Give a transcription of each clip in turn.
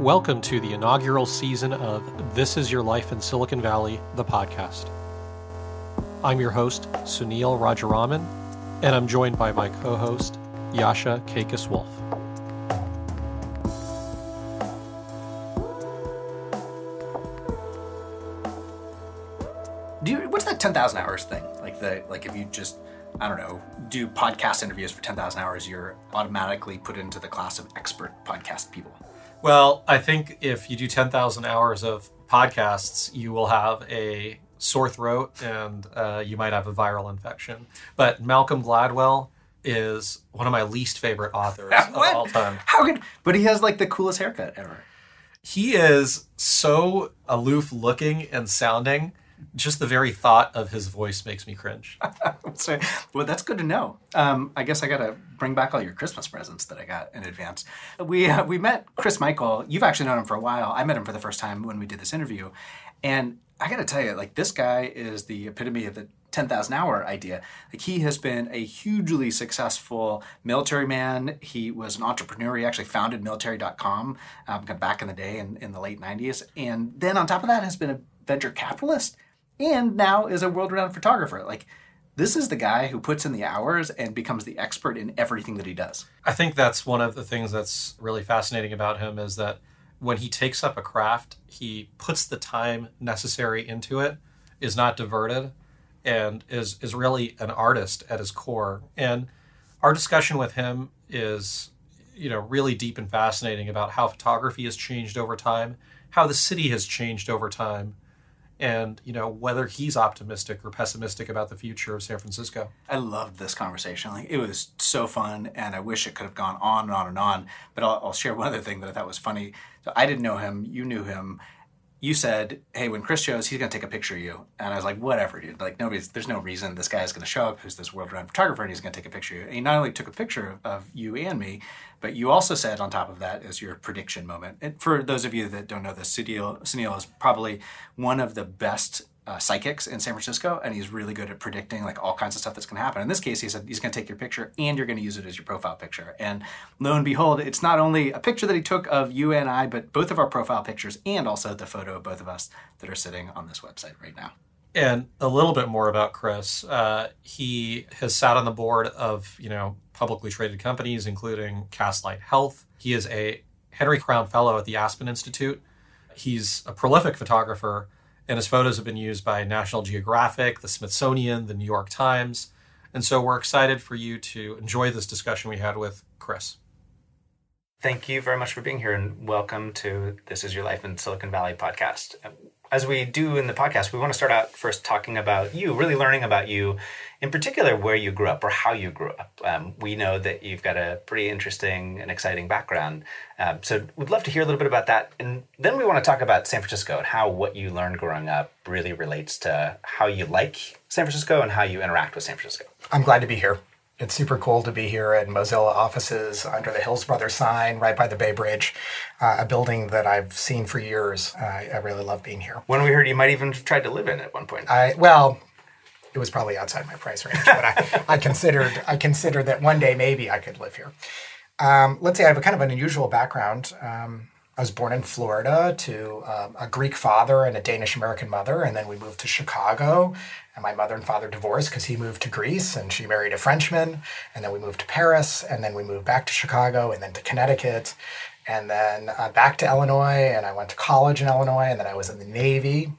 Welcome to the inaugural season of This Is Your Life in Silicon Valley, the podcast. I'm your host, Sunil Rajaraman, and I'm joined by my co host, Jascha Kaykas-Wolff. Do what's that ten thousand hours thing? Like the like if you just I don't know do podcast interviews for ten thousand hours, you're automatically put into the class of expert podcast people. Well, I think if you do 10,000 hours of podcasts, you will have a sore throat and uh, you might have a viral infection. But Malcolm Gladwell is one of my least favorite authors of What? all time. How could? But he has like the coolest haircut ever. He is so aloof looking and sounding. Just the very thought of his voice makes me cringe. So, well, that's good to know. Um, I guess I got to bring back all your Christmas presents that I got in advance. We uh, we met Chris Michel. You've actually known him for a while. I met him for the first time when we did this interview, and I got to tell you, like this guy is the epitome of the ten thousand hour idea. Like he has been a hugely successful military man. He was an entrepreneur. He actually founded military.com um, back in the day in, in the late nineties, and then on top of that, has been a venture capitalist and now is a world-renowned photographer. Like this is the guy who puts in the hours and becomes the expert in everything that he does. I think that's one of the things that's really fascinating about him is that when he takes up a craft, he puts the time necessary into it, is not diverted, and is is really an artist at his core. And our discussion with him is, you know, really deep and fascinating about how photography has changed over time, how the city has changed over time, and you know whether he's optimistic or pessimistic about the future of San Francisco. I loved this conversation. Like it was so fun, and I wish it could have gone on and on and on. But I'll, I'll share one other thing that I thought was funny. So I didn't know him. You knew him. You said, "Hey, when Chris shows, he's going to take a picture of you." And I was like, "Whatever, dude. Like nobody's. There's no reason this guy is going to show up. Who's this world-renowned photographer, and he's going to take a picture of you." And he not only took a picture of you and me, but you also said on top of that is your prediction moment. And for those of you that don't know this, Sunil, Sunil is probably one of the best uh, psychics in San Francisco, and he's really good at predicting like all kinds of stuff that's going to happen. In this case, he said he's going to take your picture and you're going to use it as your profile picture. And lo and behold, it's not only a picture that he took of you and I, but both of our profile pictures and also the photo of both of us that are sitting on this website right now. And a little bit more about Chris. Uh, he has sat on the board of you know publicly traded companies, including Castlight Health. He is a Henry Crown Fellow at the Aspen Institute. He's a prolific photographer, and his photos have been used by National Geographic, the Smithsonian, the New York Times. And so we're excited for you to enjoy this discussion we had with Chris. Thank you very much for being here and welcome to This Is Your Life in Silicon Valley podcast. As we do in the podcast, we want to start out first talking about you, really learning about you, in particular where you grew up or how you grew up. Um, we know that you've got a pretty interesting and exciting background. Um, so we'd love to hear a little bit about that. And then we want to talk about San Francisco and how what you learned growing up really relates to how you like San Francisco and how you interact with San Francisco. I'm glad to be here. It's super cool to be here at Mozilla offices under the Hills Brothers sign right by the Bay Bridge, uh, a building that I've seen for years. Uh, I really love being here. When we heard you might even have tried to live in at one point. I well, it was probably outside my price range, but I, I considered I considered that one day maybe I could live here. Um, let's say I have a kind of an unusual background. Um, I was born in Florida to um, a Greek father and a Danish American mother, and then we moved to Chicago. And my mother and father divorced because he moved to Greece and she married a Frenchman. And then we moved to Paris, and then we moved back to Chicago, and then to Connecticut, and then uh, back to Illinois. And I went to college in Illinois, and then I was in the Navy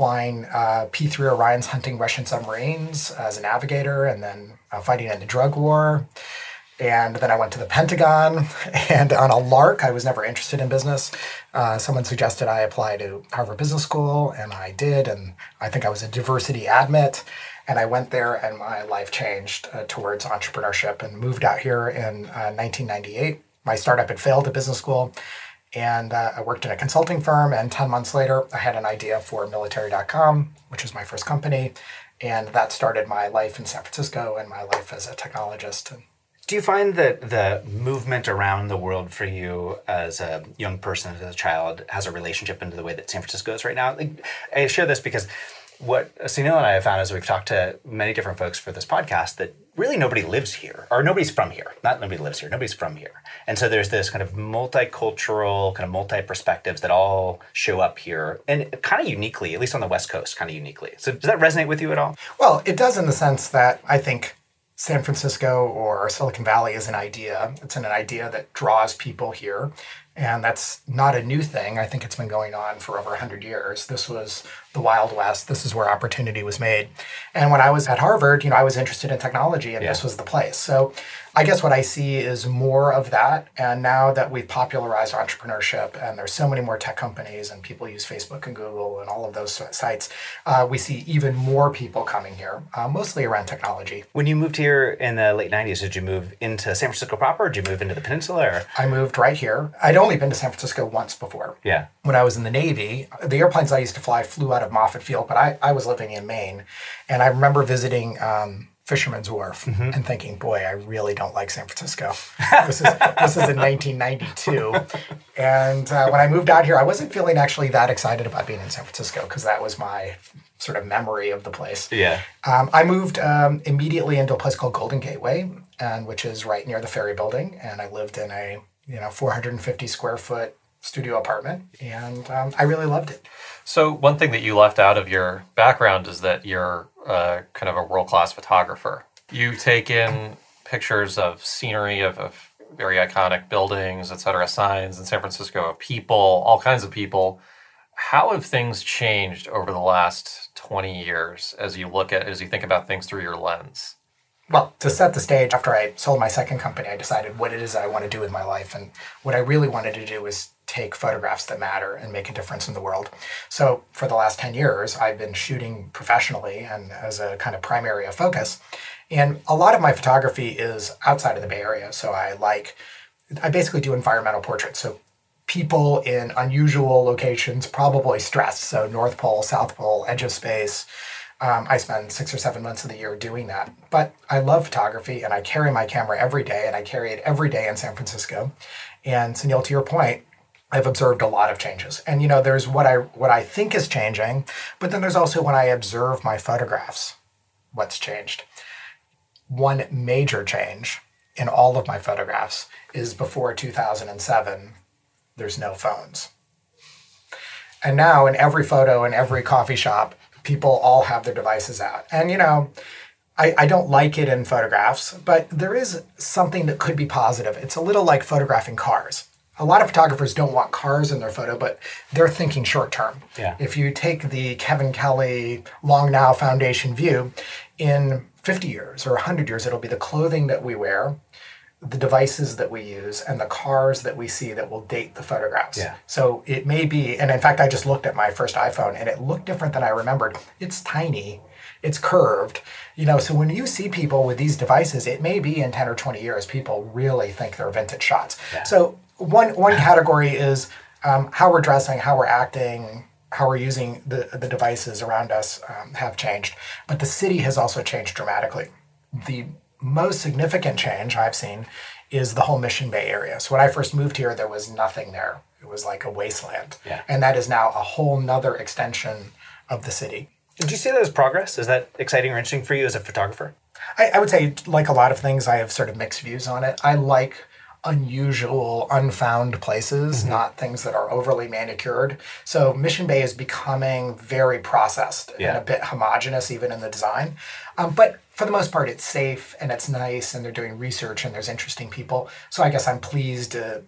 flying uh, P 3 Orions hunting Russian submarines as a navigator and then uh, fighting in the drug war. And then I went to the Pentagon, and on a lark, I was never interested in business. Uh, someone suggested I apply to Harvard Business School, and I did. And I think I was a diversity admit. And I went there, and my life changed uh, towards entrepreneurship and moved out here in uh, 1998. My startup had failed at business school, and uh, I worked in a consulting firm. And 10 months later, I had an idea for military.com, which was my first company. And that started my life in San Francisco and my life as a technologist. And Do you find that the movement around the world for you as a young person, as a child, has a relationship into the way that San Francisco is right now? Like, I share this because what Sunil and I have found is we've talked to many different folks for this podcast that really nobody lives here, or nobody's from here. Not nobody lives here, nobody's from here. And so there's this kind of multicultural, kind of multi perspectives that all show up here, and kind of uniquely, at least on the West Coast, kind of uniquely. So does that resonate with you at all? Well, it does in the sense that I think San Francisco or Silicon Valley is an idea. It's an idea that draws people here. And that's not a new thing. I think it's been going on for over 100 years. This was the Wild West. This is where opportunity was made. And when I was at Harvard, you know, I was interested in technology and yeah. this was the place. So I guess what I see is more of that. And now that we've popularized entrepreneurship and there's so many more tech companies and people use Facebook and Google and all of those sites, uh, we see even more people coming here, uh, mostly around technology. When you moved here in the late 90s, did you move into San Francisco proper or did you move into the peninsula? Or? I moved right here. I'd only been to San Francisco once before. Yeah. When I was in the Navy, the airplanes I used to fly flew out of Moffett Field, but I, I was living in Maine. And I remember visiting um, Fisherman's Wharf mm-hmm. and thinking, boy, I really don't like San Francisco. this, is, this is in 1992. And uh, when I moved out here, I wasn't feeling actually that excited about being in San Francisco because that was my sort of memory of the place. Yeah. Um, I moved um, immediately into a place called Golden Gateway, and which is right near the ferry building. And I lived in a you know 450 square foot studio apartment, and um, I really loved it. So one thing that you left out of your background is that you're uh, kind of a world class photographer. You take in pictures of scenery of, of very iconic buildings, et cetera, signs in San Francisco, of people, all kinds of people. How have things changed over the last 20 years as you look at, as you think about things through your lens? Well, to set the stage, after I sold my second company, I decided what it is I want to do with my life. And what I really wanted to do was take photographs that matter and make a difference in the world. So for the last 10 years, I've been shooting professionally and as a kind of primary of focus. And a lot of my photography is outside of the Bay Area. So I like, I basically do environmental portraits. So people in unusual locations, probably stressed. So North Pole, South Pole, edge of space. Um, I spend six or seven months of the year doing that. But I love photography and I carry my camera every day and I carry it every day in San Francisco. And Sunil, to your point, I've observed a lot of changes. And you know, there's what I what I think is changing, but then there's also when I observe my photographs, what's changed. One major change in all of my photographs is before 2007, there's no phones. And now in every photo in every coffee shop, people all have their devices out. And you know, I, I, don't like it in photographs, but there is something that could be positive. It's a little like photographing cars a lot of photographers don't want cars in their photo, but they're thinking short term. Yeah. If you take the Kevin Kelly Long Now Foundation view, in 50 years or 100 years, it'll be the clothing that we wear, the devices that we use, and the cars that we see that will date the photographs. Yeah. So it may be, and in fact, I just looked at my first iPhone and it looked different than I remembered. It's tiny it's curved you know so when you see people with these devices it may be in 10 or 20 years people really think they're vintage shots yeah. so one one category is um, how we're dressing, how we're acting, how we're using the the devices around us um, have changed, but the city has also changed dramatically. The most significant change I've seen is the whole Mission Bay area. So when I first moved here, there was nothing there. It was like a wasteland, yeah. and that is now a whole nother extension of the city. Do you see that as progress? Is that exciting or interesting for you as a photographer? I, I would say, like a lot of things, I have sort of mixed views on it. I like unusual, unfound places, mm-hmm. not things that are overly manicured. So Mission Bay is becoming very processed yeah. and a bit homogenous even in the design. Um, but for the most part, it's safe and it's nice, and they're doing research and there's interesting people. So I guess I'm pleased, uh,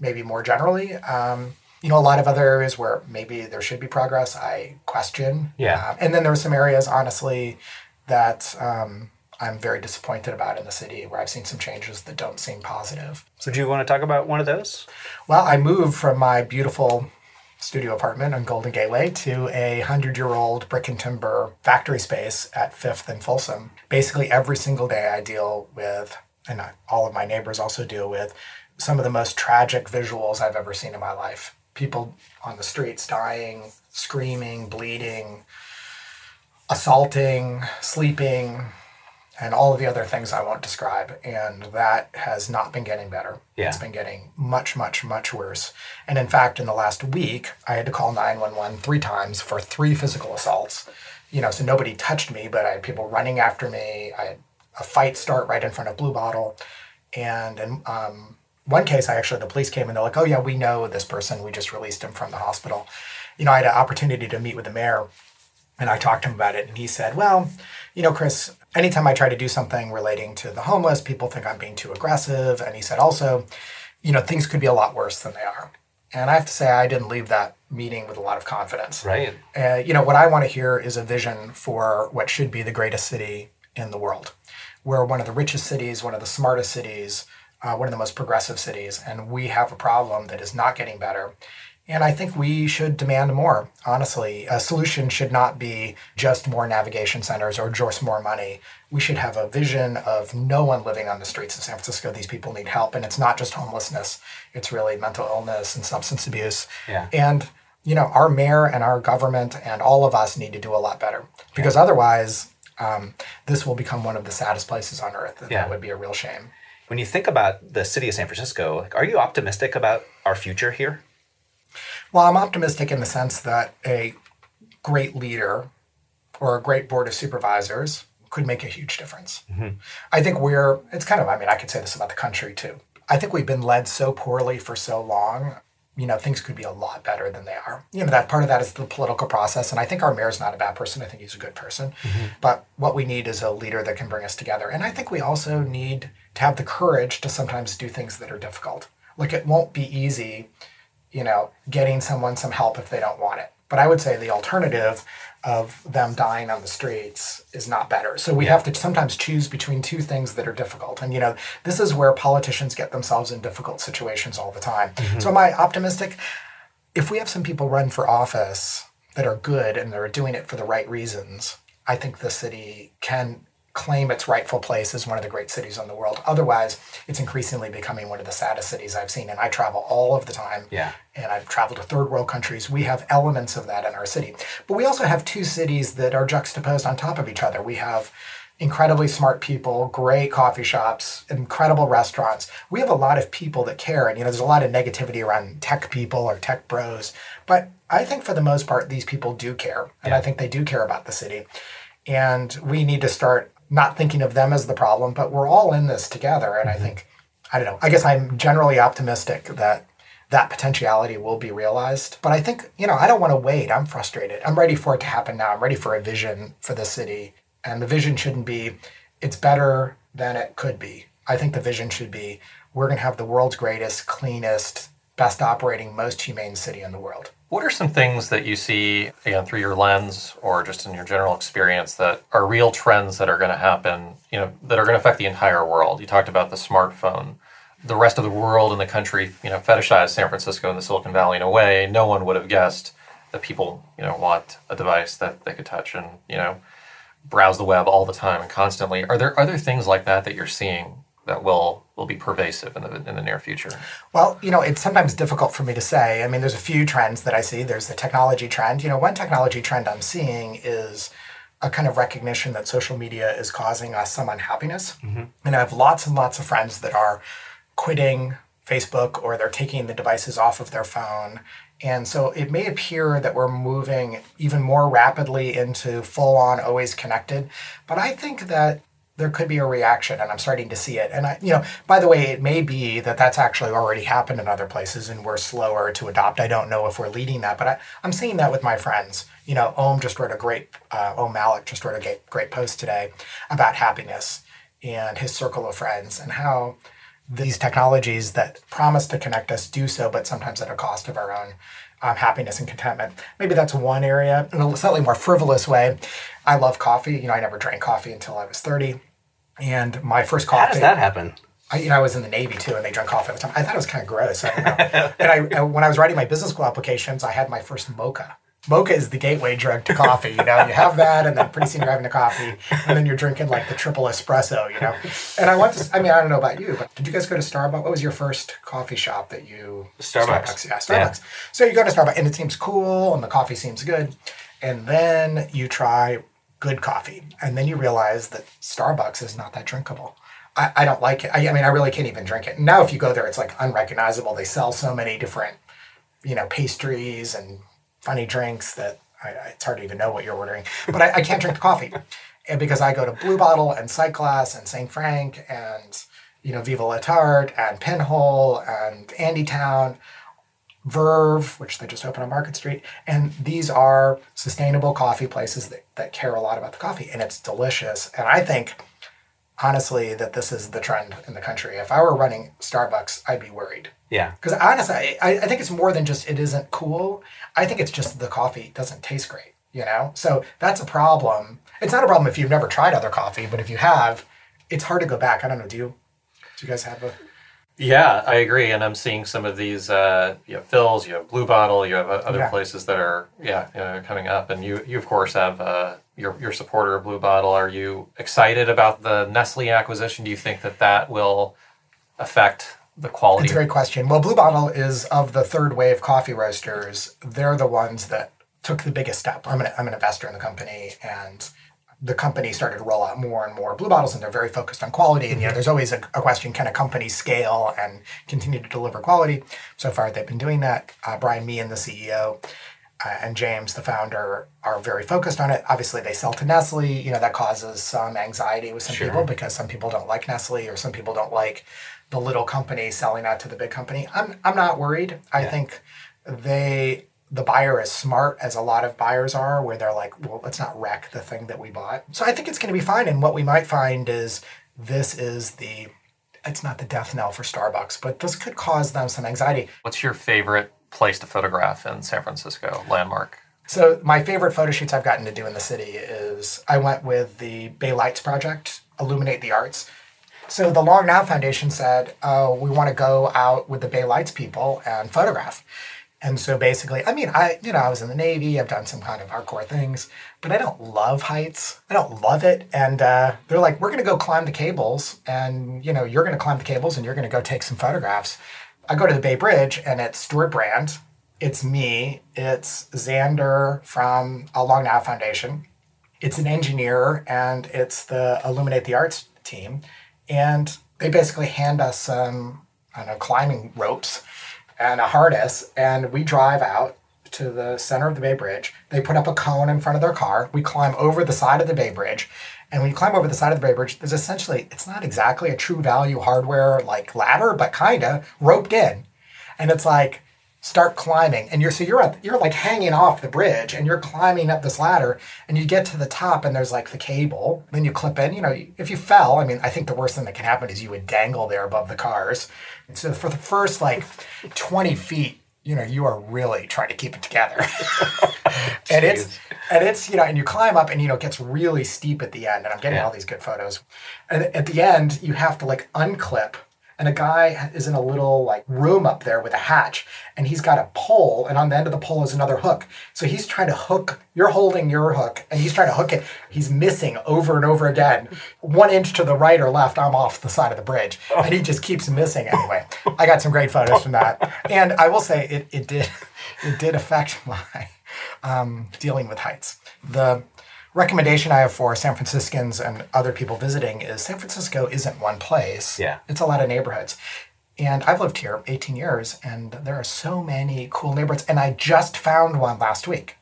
maybe more generally. Um, you know, a lot of other areas where maybe there should be progress, I question. Yeah. Uh, and then there are some areas, honestly, that um, I'm very disappointed about in the city where I've seen some changes that don't seem positive. So, do you want to talk about one of those? Well, I moved from my beautiful studio apartment on Golden Gateway to a hundred year old brick and timber factory space at Fifth and Folsom. Basically, every single day I deal with, and all of my neighbors also deal with, some of the most tragic visuals I've ever seen in my life. People on the streets dying, screaming, bleeding, assaulting, sleeping, and all of the other things I won't describe. And that has not been getting better. Yeah. It's been getting much, much, much worse. And in fact, in the last week, I had to call 911 three times for three physical assaults. You know, so nobody touched me, but I had people running after me. I had a fight start right in front of Blue Bottle. And in um, one case, I actually, the police came and they're like, oh, yeah, we know this person. We just released him from the hospital. You know, I had an opportunity to meet with the mayor and I talked to him about it, and he said, Well, you know, Chris, anytime I try to do something relating to the homeless, people think I'm being too aggressive. And he said, Also, you know, things could be a lot worse than they are. And I have to say, I didn't leave that meeting with a lot of confidence. Right. Uh, you know, what I want to hear is a vision for what should be the greatest city in the world. We're one of the richest cities, one of the smartest cities, uh, one of the most progressive cities, and we have a problem that is not getting better. And I think we should demand more, honestly. A solution should not be just more navigation centers or just more money. We should have a vision of no one living on the streets of San Francisco. These people need help. And it's not just homelessness, it's really mental illness and substance abuse. Yeah. And, you know, our mayor and our government and all of us need to do a lot better because otherwise, um, this will become one of the saddest places on earth. And Yeah. that would be a real shame. When you think about the city of San Francisco, are you optimistic about our future here? Well, I'm optimistic in the sense that a great leader or a great board of supervisors could make a huge difference. Mm-hmm. I think we're, it's kind of, I mean, I could say this about the country too. I think we've been led so poorly for so long. You know, things could be a lot better than they are. You know, that part of that is the political process. And I think our mayor's not a bad person. I think he's a good person. Mm-hmm. But what we need is a leader that can bring us together. And I think we also need to have the courage to sometimes do things that are difficult. Like, it won't be easy you know, getting someone some help if they don't want it. But I would say the alternative of them dying on the streets is not better. So we have to sometimes choose between two things that are difficult. And, you know, this is where politicians get themselves in difficult situations all the time. Mm-hmm. So am I optimistic? If we have some people run for office that are good and they're doing it for the right reasons, I think the city can claim its rightful place as one of the great cities in the world. Otherwise, it's increasingly becoming one of the saddest cities I've seen. And I travel all of the time. Yeah. And I've traveled to third world countries. We have elements of that in our city. But we also have two cities that are juxtaposed on top of each other. We have incredibly smart people, great coffee shops, incredible restaurants. We have a lot of people that care. And, you know, there's a lot of negativity around tech people or tech bros. But I think for the most part, these people do care. And I think they do care about the city. And we need to start not thinking of them as the problem, but we're all in this together. And I mm-hmm. think, I don't know, I guess I'm generally optimistic that that potentiality will be realized. But I think, you know, I don't want to wait. I'm frustrated. I'm ready for it to happen now. I'm ready for a vision for the city. And the vision shouldn't be, it's better than it could be. I think the vision should be, we're going to have the world's greatest, cleanest, best operating, most humane city in the world. What are some things that you see, again, through your lens or just in your general experience that are real trends that are going to happen, you know, that are going to affect the entire world? You talked about the smartphone. The rest of the world and the country, you know, fetishized San Francisco and the Silicon Valley in a way no one would have guessed that people, you know, want a device that they could touch and, you know, browse the web all the time and constantly. Are there other things like that that you're seeing that will will be pervasive in the in the near future? Well, you know, it's sometimes difficult for me to say. I mean, there's a few trends that I see. There's the technology trend. You know, one technology trend I'm seeing is a kind of recognition that social media is causing us some unhappiness. Mm-hmm. And I have lots and lots of friends that are quitting Facebook or they're taking the devices off of their phone. And so it may appear that we're moving even more rapidly into full on always connected. But I think that there could be a reaction and I'm starting to see it. And I, you know, by the way, it may be that that's actually already happened in other places and we're slower to adopt. I don't know if we're leading that, but I, I'm seeing that with my friends. You know, Om just wrote a great, uh, Malik just wrote a great post today about happiness and his circle of friends and how these technologies that promise to connect us do so, but sometimes at a cost of our own um, happiness and contentment. Maybe that's one area. In a slightly more frivolous way, I love coffee. You know, I never drank coffee until I was 30. And my first coffee. How does that happen? I, you know, I was in the Navy too, and they drank coffee all the time. I thought it was kind of gross. I don't know. and I, I, when I was writing my business school applications, I had my first mocha. Mocha is the gateway drug to coffee. You know, you have that, and then pretty soon you're having a coffee, and then you're drinking like the triple espresso. You know, and I want to. I mean, I don't know about you, but did you guys go to Starbucks? What was your first coffee shop that you? Starbucks. yeah, Starbucks. So you go to Starbucks, and it seems cool, and the coffee seems good, and then you try good coffee. And then you realize that Starbucks is not that drinkable. I, I don't like it. I, I mean, I really can't even drink it. Now, if you go there, it's like unrecognizable. They sell so many different, you know, pastries and funny drinks that I, it's hard to even know what you're ordering. But I, I can't drink the coffee. And because I go to Blue Bottle and Sightglass and St. Frank and, you know, Viva La Tarte and Pinhole and Andytown Verve, which they just opened on Market Street. And these are sustainable coffee places that, that care a lot about the coffee. And it's delicious. And I think, honestly, that this is the trend in the country. If I were running Starbucks, I'd be worried. Yeah. Because honestly, I, I think it's more than just it isn't cool. I think it's just the coffee doesn't taste great, you know? So that's a problem. It's not a problem if you've never tried other coffee, but if you have, it's hard to go back. I don't know. Do you, do you guys have a. Yeah, I agree, and I'm seeing some of these. Uh, you have Philz, you have Blue Bottle, you have uh, other Yeah. places that are yeah uh, coming up, and you you of course have uh, your your supporter of Blue Bottle. Are you excited about the Nestle acquisition? Do you think that that will affect the quality? It's a great question. Well, Blue Bottle is of the third wave coffee roasters. They're the ones that took the biggest step. I'm an, I'm an investor in the company, and the company started to roll out more and more blue bottles, and they're very focused on quality. And you know, there's always a, a question: Can a company scale and continue to deliver quality? So far, they've been doing that. Uh, Brian and the CEO, uh, and James, the founder, are very focused on it. Obviously, they sell to Nestle. You know, that causes some anxiety with some Sure. people because some people don't like Nestle or some people don't like the little company selling out to the big company. I'm I'm not worried. I Yeah. think they the buyer is smart as a lot of buyers are where they're like, well, let's not wreck the thing that we bought. So I think it's going to be fine and what we might find is this is the it's not the death knell for Starbucks, but this could cause them some anxiety. What's your favorite place to photograph in San Francisco? Landmark. So my favorite photo shoots I've gotten to do in the city is I went with the Bay Lights project, Illuminate the Arts. So the Long Now Foundation said, "Oh, we want to go out with the Bay Lights people and photograph." And so basically, I mean, I you know I was in the Navy, I've done some kind of hardcore things, but I don't love heights. I don't love it. And uh, they're like, "We're going to go climb the cables, and you know, you're going to climb the cables, and you're going to go take some photographs." I go to the Bay Bridge, and it's Stewart Brand, it's me, it's Xander from a Long Now Foundation, it's an engineer, and it's the Illuminate the Arts team. And they basically hand us some, I don't know, climbing ropes and a harness, and we drive out to the center of the Bay Bridge. They put up a cone in front of their car. We climb over the side of the Bay Bridge. And when you climb over the side of the Bay Bridge, there's essentially, it's not exactly a true value hardware like ladder, but kinda roped in. And it's like, start climbing and you're so you're at, you're like hanging off the bridge and you're climbing up this ladder and you get to the top and there's like the cable. Then you clip in you know if you fell i mean i think the worst thing that can happen is you would dangle there above the cars. And so for the first like 20 feet you know you are really trying to keep it together. And it's and it's you know and you climb up and you know it gets really steep at the end and i'm getting Yeah. all these good photos. And at the end you have to like unclip and a guy is in a little like room up there with a hatch and he's got a pole and on the end of the pole is another hook. So he's trying to hook you're holding your hook and he's trying to hook it. He's missing over and over again. One inch to the right or left i'm off the side of the bridge. And he just keeps missing anyway. I got some great photos from that. And i will say it, it did it did affect my um, dealing with heights. The recommendation I have for San Franciscans and other people visiting is San Francisco isn't one place. Yeah. It's a lot of neighborhoods. And I've lived here 18 years and there are so many cool neighborhoods. And I just found one last week.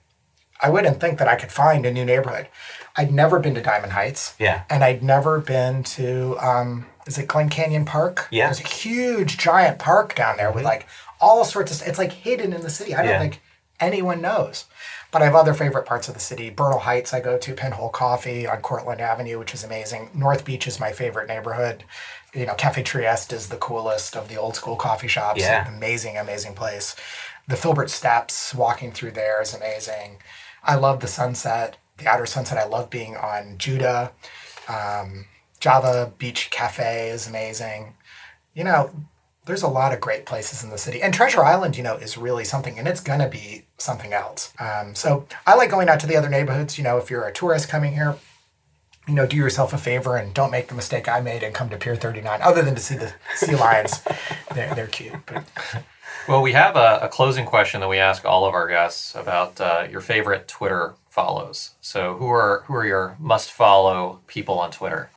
I wouldn't think that I could find a new neighborhood. I'd never been to Diamond Heights. Yeah. And I'd never been to, um, is it Glen Canyon Park? Yeah. There's a huge, giant park down there with like all sorts of, it's like hidden in the city. I don't Yeah. think anyone knows. But I have other favorite parts of the city. Bernal Heights, I go to Pinhole Coffee on Cortland Avenue, which is amazing. North Beach is my favorite neighborhood. You know, Cafe Trieste is the coolest of the old school coffee shops. Yeah. Amazing, amazing place. The Filbert Steps, walking through there is amazing. I love the sunset, the outer sunset. I love being on Judah. Um, Java Beach Cafe is amazing. You know, there's a lot of great places in the city. And Treasure Island, you know, is really something, and it's going to be something else. Um, so I like going out to the other neighborhoods. You know, if you're a tourist coming here, you know, do yourself a favor and don't make the mistake I made and come to Pier 39, other than to see the sea lions. they're, they're cute. But Well, we have a, a closing question that we ask all of our guests about uh, your favorite Twitter follows. So, who are who are your must follow people on Twitter?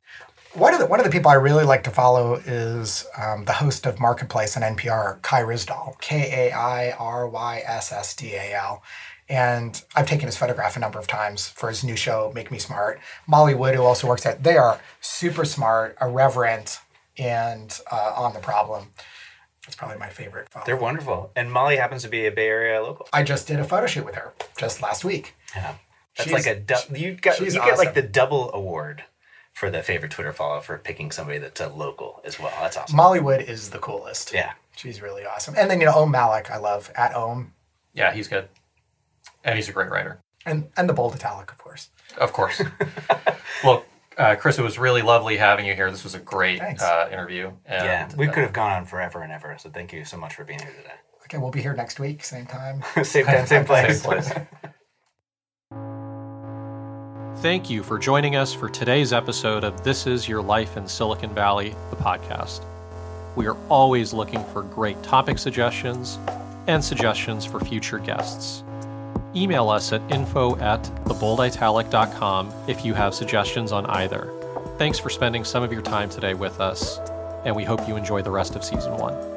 One of the one of the people I really like to follow is um, the host of Marketplace on NPR, Kai Ryssdal, K A I R Y S S D A L. And I've taken his photograph a number of times for his new show, Make Me Smart. Molly Wood, who also works at, they are super smart, irreverent, and uh, on the problem. That's probably my favorite. Follow. They're wonderful. And Molly happens to be a Bay Area local. I just did a photo shoot with her just last week. Yeah. That's She's- like a du- you got you get like the double award for the favorite Twitter follow for picking somebody that's a local as well. That's awesome. Molly Wood is the coolest. Yeah. She's really awesome. And then, you know, Om Malik, I love at Om. Yeah, he's good, and he's a great writer, And, and the bold italic, of course. of course. well, uh, Chris, it was really lovely having you here. This was a great uh, interview. And, Yeah. We uh, could have gone on forever and ever. So thank you so much for being here today. Okay, we'll be here next week, same time. same time, same place. Same place. Thank you for joining us for today's episode of This Is Your Life in Silicon Valley, the podcast. We are always looking for great topic suggestions and suggestions for future guests. Email us at info at thebolditalic.com if you have suggestions on either. Thanks for spending some of your time today with us, and we hope you enjoy the rest of season one.